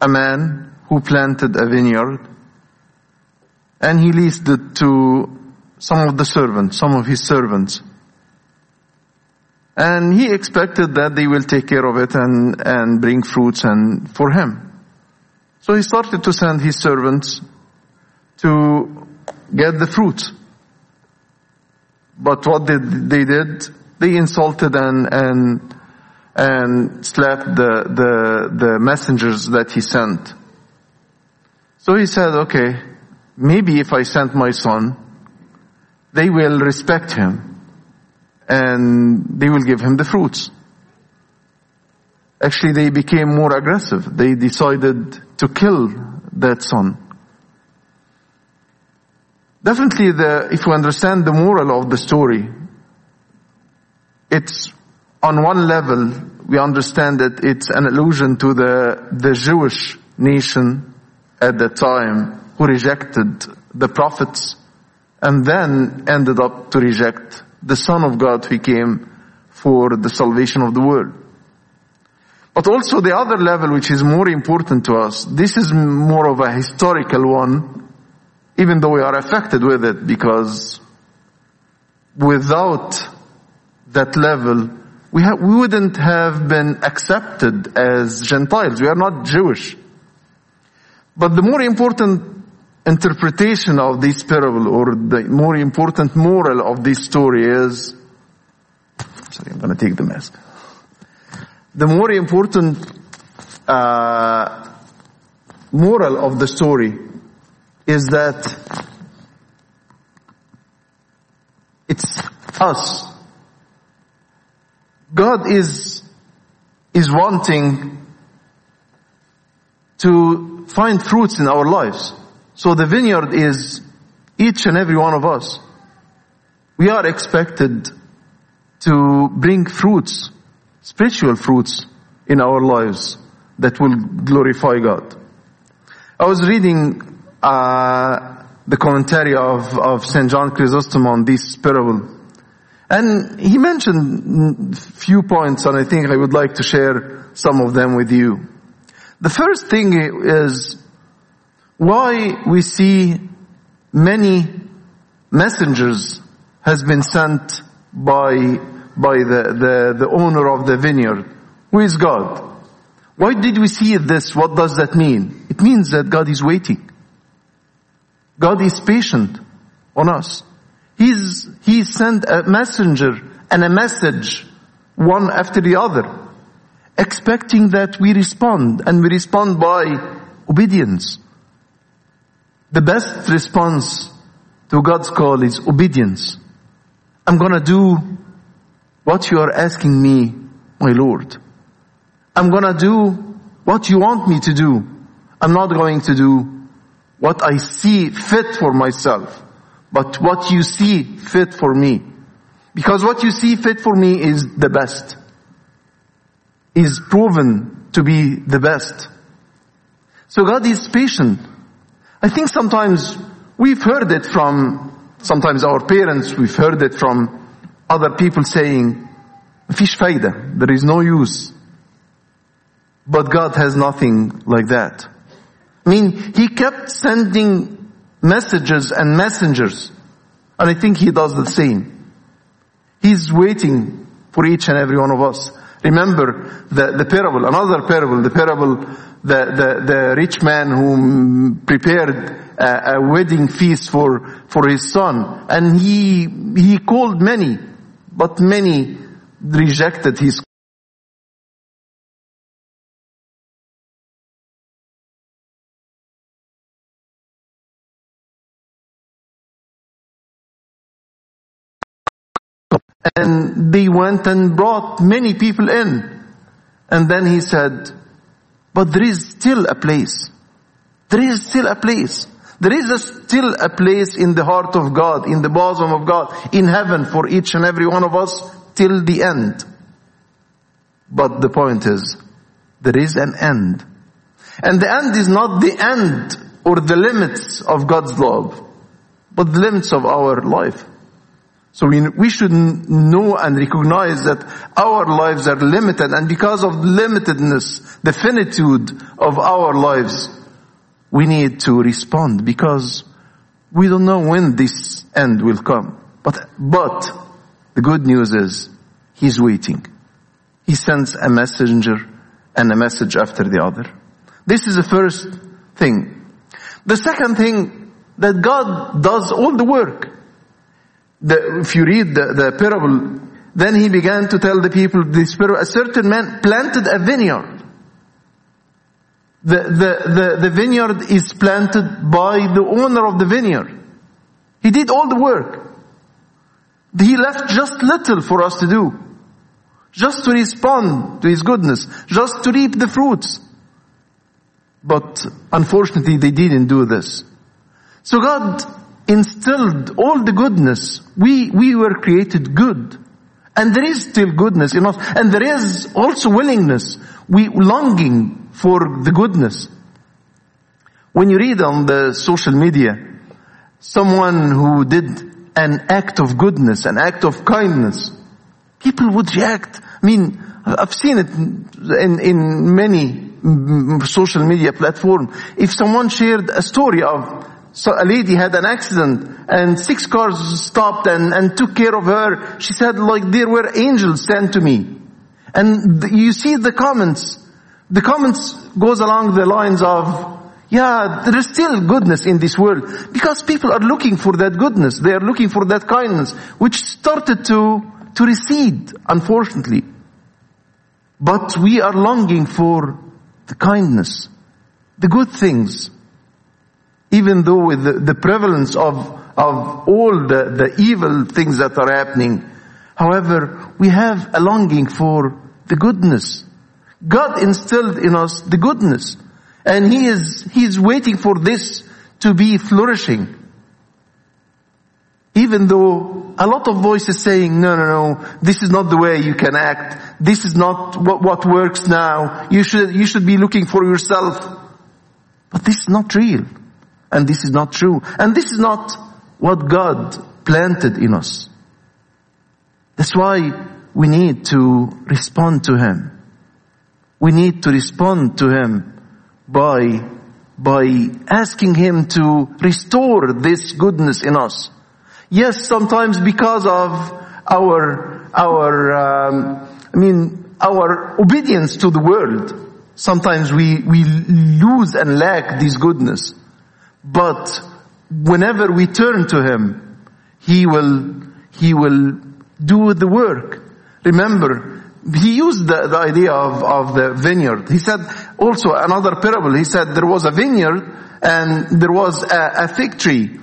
a man who planted a vineyard and he leased it to some of the servants, some of his servants. And he expected that they will take care of it and, and bring fruits and for him. So he started to send his servants to get the fruits. But what did they did? They insulted and and and slapped the the the messengers that he sent. So he said, okay, maybe if I send my son, they will respect him and they will give him the fruits. Actually, they became more aggressive. They decided to kill that son. Definitely the, if you understand the moral of the story, it's on one level, we understand that it's an allusion to the, the Jewish nation at that time who rejected the prophets and then ended up to reject the Son of God who came for the salvation of the world. But also the other level which is more important to us, this is more of a historical one, even though we are affected with it because without that level, we, ha- we wouldn't have been accepted as Gentiles. We are not Jewish. But the more important interpretation of this parable or the more important moral of this story is, sorry, I'm going to take the mask. The more important uh, moral of the story is that it's us. God is, is wanting to find fruits in our lives. So the vineyard is each and every one of us. We are expected to bring fruits, spiritual fruits in our lives that will glorify God. I was reading uh, the commentary of, of St. John Chrysostom on this parable. And he mentioned few points and I think I would like to share some of them with you. The first thing is why we see many messengers has been sent by, by the, the, the owner of the vineyard. Who is God? Why did we see this? What does that mean? It means that God is waiting. God is patient on us. He's, He sent a messenger and a message one after the other, expecting that we respond and we respond by obedience. The best response to God's call is obedience. I'm gonna do what you are asking me, my Lord. I'm gonna do what you want me to do. I'm not going to do what I see fit for myself, but what you see fit for me. Because what you see fit for me is the best. Is proven to be the best. So God is patient. I think sometimes we've heard it from, sometimes our parents, we've heard it from other people saying, fish faida, there is no use. But God has nothing like that. I mean, he kept sending messages and messengers. And I think he does the same. He's waiting for each and every one of us. Remember the, the parable, another parable, the parable, the, the, the rich man who prepared a, a wedding feast for, for his son. And he, he called many, but many rejected his They went and brought many people in. And then he said, but there is still a place. There is still a place. There is a still a place in the heart of God, in the bosom of God, in heaven for each and every one of us till the end. But the point is, there is an end. And the end is not the end or the limits of God's love, but the limits of our life. So we, we should know and recognize that our lives are limited and because of limitedness, the finitude of our lives, we need to respond because we don't know when this end will come. But, but the good news is he's waiting. He sends a messenger and a message after the other. This is the first thing. The second thing that God does all the work the, if you read the, the parable, then he began to tell the people, this parable, a certain man planted a vineyard. The, the, the, the vineyard is planted by the owner of the vineyard. He did all the work. He left just little for us to do. Just to respond to His goodness. Just to reap the fruits. But unfortunately they didn't do this. So God instilled all the goodness. We, we were created good. And there is still goodness in us. And there is also willingness. We longing for the goodness. When you read on the social media, someone who did an act of goodness, an act of kindness, people would react. I mean, I've seen it in, in many social media platforms. If someone shared a story of so a lady had an accident and six cars stopped and, and took care of her. She said like there were angels sent to me. And you see the comments. The comments goes along the lines of, yeah, there is still goodness in this world because people are looking for that goodness. They are looking for that kindness, which started to, to recede, unfortunately. But we are longing for the kindness, the good things, even though with the, the prevalence of, of all the, the evil things that are happening, however, we have a longing for the goodness. God instilled in us the goodness. And He is, He is waiting for this to be flourishing. Even though a lot of voices saying, no, no, no, this is not the way you can act. This is not what, what works now. You should, you should be looking for yourself. But this is not real. And this is not true. And this is not what God planted in us. That's why we need to respond to Him. We need to respond to Him by, by asking Him to restore this goodness in us. Yes, sometimes because of our, our, um, I mean, our obedience to the world, sometimes we, we lose and lack this goodness. But whenever we turn to Him, He will, He will do the work. Remember, He used the, the idea of, of the vineyard. He said also another parable. He said there was a vineyard and there was a, a fig tree.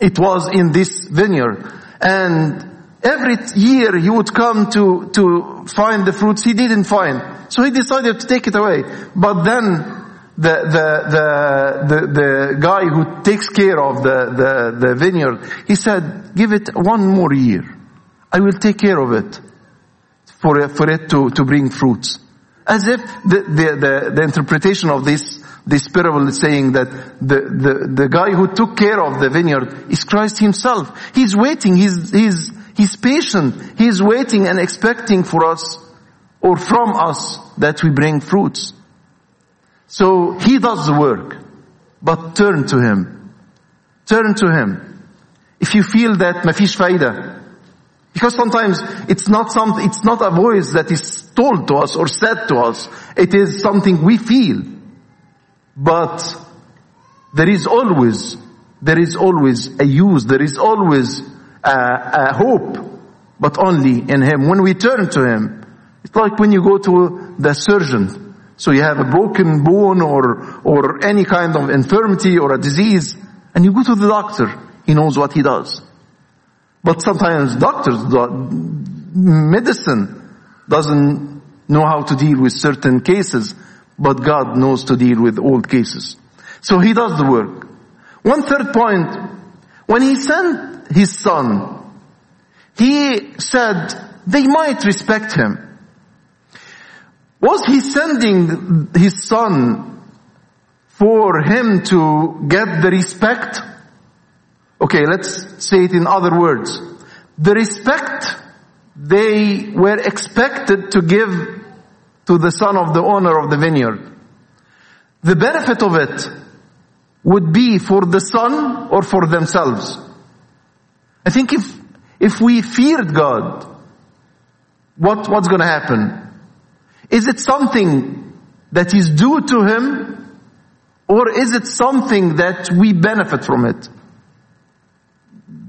It was in this vineyard. And every year he would come to, to find the fruits he didn't find. So he decided to take it away. But then the, the, the, the, the guy who takes care of the, the, the vineyard, he said, give it one more year. I will take care of it for, for it to, to bring fruits. As if the, the, the, the interpretation of this, this parable is saying that the, the, the guy who took care of the vineyard is Christ himself. He's waiting, he's, he's, he's patient, he's waiting and expecting for us or from us that we bring fruits. So he does the work, but turn to him. Turn to him. If you feel that mafish faida, because sometimes it's not something, it's not a voice that is told to us or said to us. It is something we feel. But there is always, there is always a use, there is always a, a hope, but only in Him. When we turn to Him, it's like when you go to the surgeon so you have a broken bone or, or any kind of infirmity or a disease, and you go to the doctor. He knows what he does. But sometimes doctors, medicine doesn't know how to deal with certain cases, but God knows to deal with all cases. So he does the work. One third point, when he sent his son, he said they might respect him. Was he sending his son for him to get the respect? Okay, let's say it in other words. the respect they were expected to give to the son of the owner of the vineyard. The benefit of it would be for the son or for themselves. I think if, if we feared God, what, what's gonna happen? Is it something that is due to Him or is it something that we benefit from it?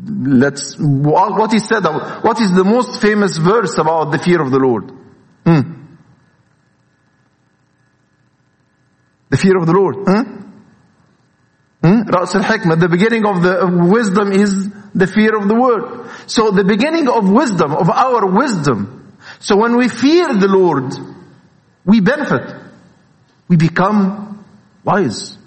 Let's, what he said, what is the most famous verse about the fear of the Lord? Hmm. The fear of the Lord. Hmm? Hmm? Al-Hikmah, the beginning of the wisdom is the fear of the word. So the beginning of wisdom, of our wisdom. So when we fear the Lord, we benefit. We become wise.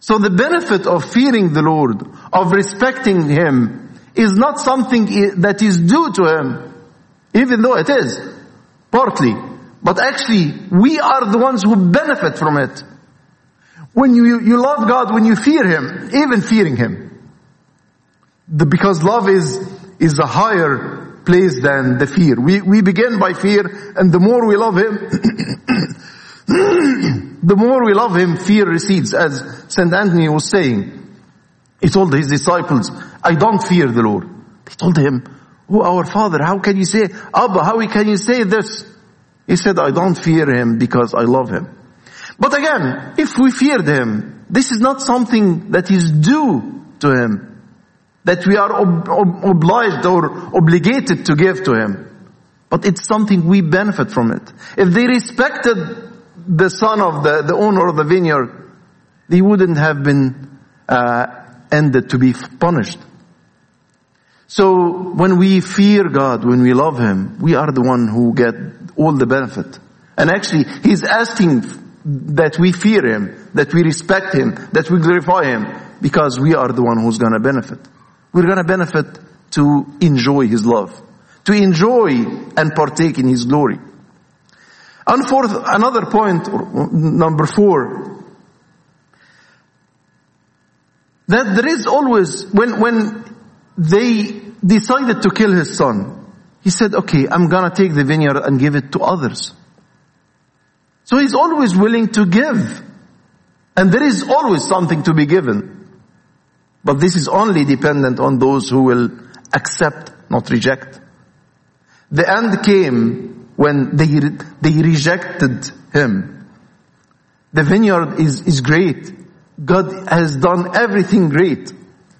So the benefit of fearing the Lord, of respecting Him, is not something that is due to Him, even though it is, partly. But actually, we are the ones who benefit from it. When you, you love God, when you fear Him, even fearing Him. The, because love is, is a higher place than the fear. We, we begin by fear, and the more we love Him, the more we love him, fear recedes. As St. Anthony was saying, he told his disciples, I don't fear the Lord. They told him, Oh, our Father, how can you say, Abba, how can you say this? He said, I don't fear him because I love him. But again, if we feared him, this is not something that is due to him, that we are ob- ob- obliged or obligated to give to him. But it's something we benefit from it. If they respected the son of the, the owner of the vineyard, they wouldn't have been uh, ended to be punished. So when we fear God, when we love Him, we are the one who get all the benefit. And actually, He's asking that we fear Him, that we respect Him, that we glorify Him, because we are the one who's gonna benefit. We're gonna benefit to enjoy His love, to enjoy and partake in His glory. And fourth, another point, number four, that there is always, when, when they decided to kill his son, he said, okay, I'm gonna take the vineyard and give it to others. So he's always willing to give. And there is always something to be given. But this is only dependent on those who will accept, not reject. The end came when they, they rejected him. The vineyard is, is great. God has done everything great.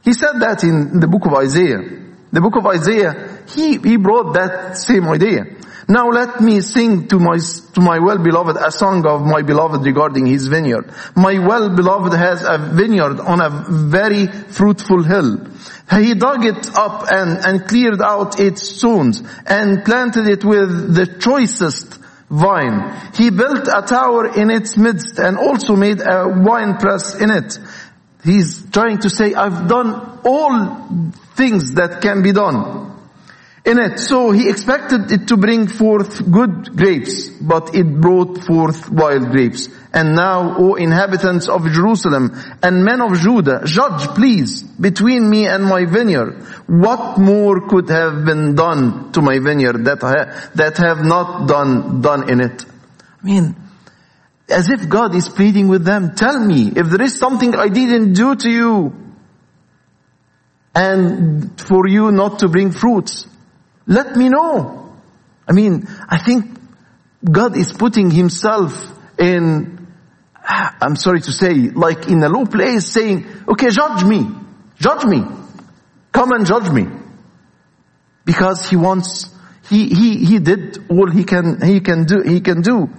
He said that in the book of Isaiah. The book of Isaiah, he, he brought that same idea. Now let me sing to my, to my well-beloved a song of my beloved regarding his vineyard. My well-beloved has a vineyard on a very fruitful hill. He dug it up and, and cleared out its stones and planted it with the choicest vine. He built a tower in its midst and also made a wine press in it. He's trying to say, I've done all things that can be done in it. So he expected it to bring forth good grapes, but it brought forth wild grapes. And now, O inhabitants of Jerusalem and men of Judah, judge please between me and my vineyard. What more could have been done to my vineyard that I, that have not done, done in it? I mean, as if God is pleading with them, tell me if there is something I didn't do to you and for you not to bring fruits. Let me know. I mean, I think God is putting himself in, I'm sorry to say, like in a low place saying, okay, judge me. Judge me. Come and judge me. Because he wants, he, he, he did all he can, he can do, he can do.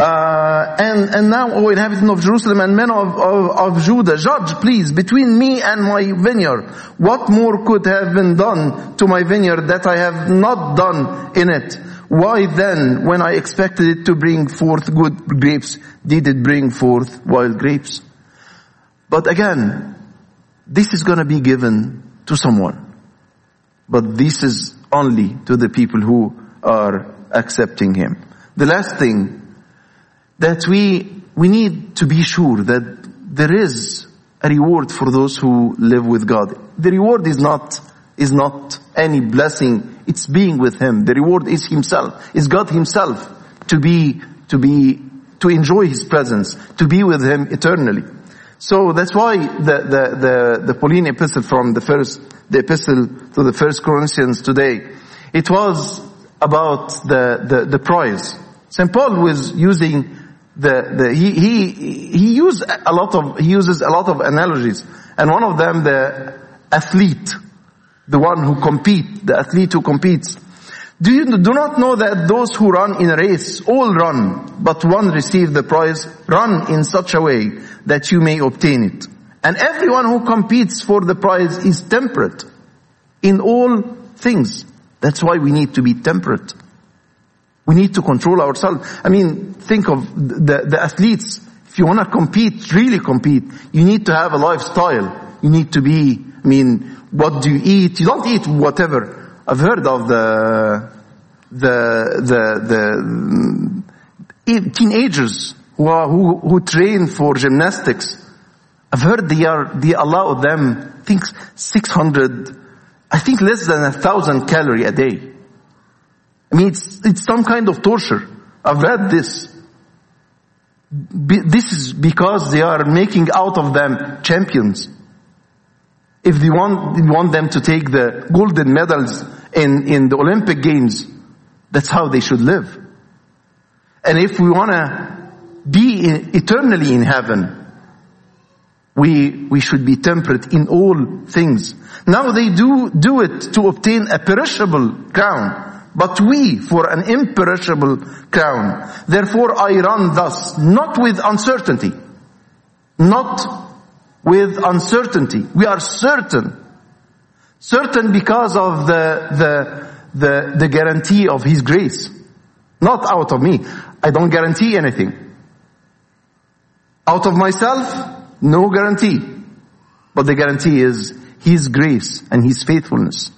Uh, and, and now, O inhabitant of Jerusalem and men of, of, of Judah, judge please between me and my vineyard. What more could have been done to my vineyard that I have not done in it? Why then, when I expected it to bring forth good grapes, did it bring forth wild grapes? But again, this is gonna be given to someone. But this is only to the people who are accepting Him. The last thing that we, we need to be sure that there is a reward for those who live with God. The reward is not is not any blessing. It's being with Him. The reward is Himself, is God Himself to be, to be, to enjoy His presence, to be with Him eternally. So that's why the, the, the, the Pauline epistle from the first, the epistle to the first Corinthians today, it was about the, the, the prize. St. Paul was using the, the, he, he, he used a lot of, he uses a lot of analogies. And one of them, the athlete, the one who compete, the athlete who competes. Do you do not know that those who run in a race all run, but one receive the prize? Run in such a way that you may obtain it. And everyone who competes for the prize is temperate in all things. That's why we need to be temperate. We need to control ourselves. I mean, think of the, the athletes. If you want to compete, really compete, you need to have a lifestyle. You need to be, I mean, what do you eat? You don't eat whatever. I've heard of the, the, the, the mm, teenagers who are, who, who train for gymnastics. I've heard they are, they allow them, I think 600, I think less than a thousand calorie a day. I mean, it's, it's some kind of torture. I've read this. Be, this is because they are making out of them champions. If they want, they want them to take the golden medals in, in the Olympic Games, that's how they should live. And if we want to be in, eternally in heaven, we, we should be temperate in all things. Now they do, do it to obtain a perishable crown, but we for an imperishable crown. Therefore I run thus, not with uncertainty, not with uncertainty. We are certain. Certain because of the, the, the, the guarantee of His grace. Not out of me. I don't guarantee anything. Out of myself, no guarantee. But the guarantee is His grace and His faithfulness.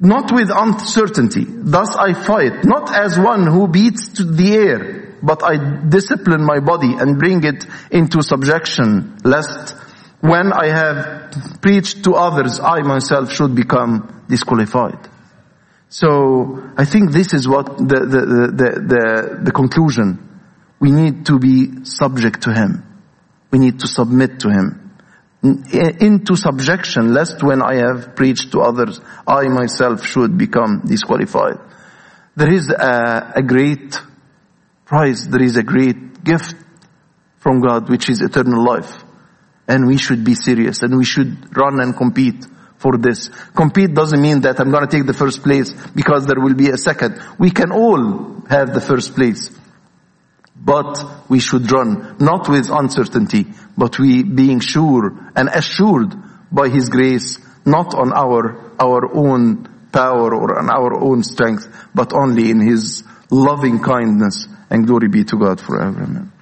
Not with uncertainty. Thus I fight, not as one who beats to the air, but I discipline my body and bring it into subjection, lest when I have preached to others, I myself should become disqualified. So I think this is what the, the, the, the, the conclusion. We need to be subject to Him. We need to submit to Him. Into subjection, lest when I have preached to others, I myself should become disqualified. There is a, a great prize, there is a great gift from God, which is eternal life. And we should be serious and we should run and compete for this. Compete doesn't mean that I'm gonna take the first place because there will be a second. We can all have the first place. But we should run, not with uncertainty, but we being sure and assured by His grace, not on our, our own power or on our own strength, but only in His loving kindness and glory be to God forever. Amen.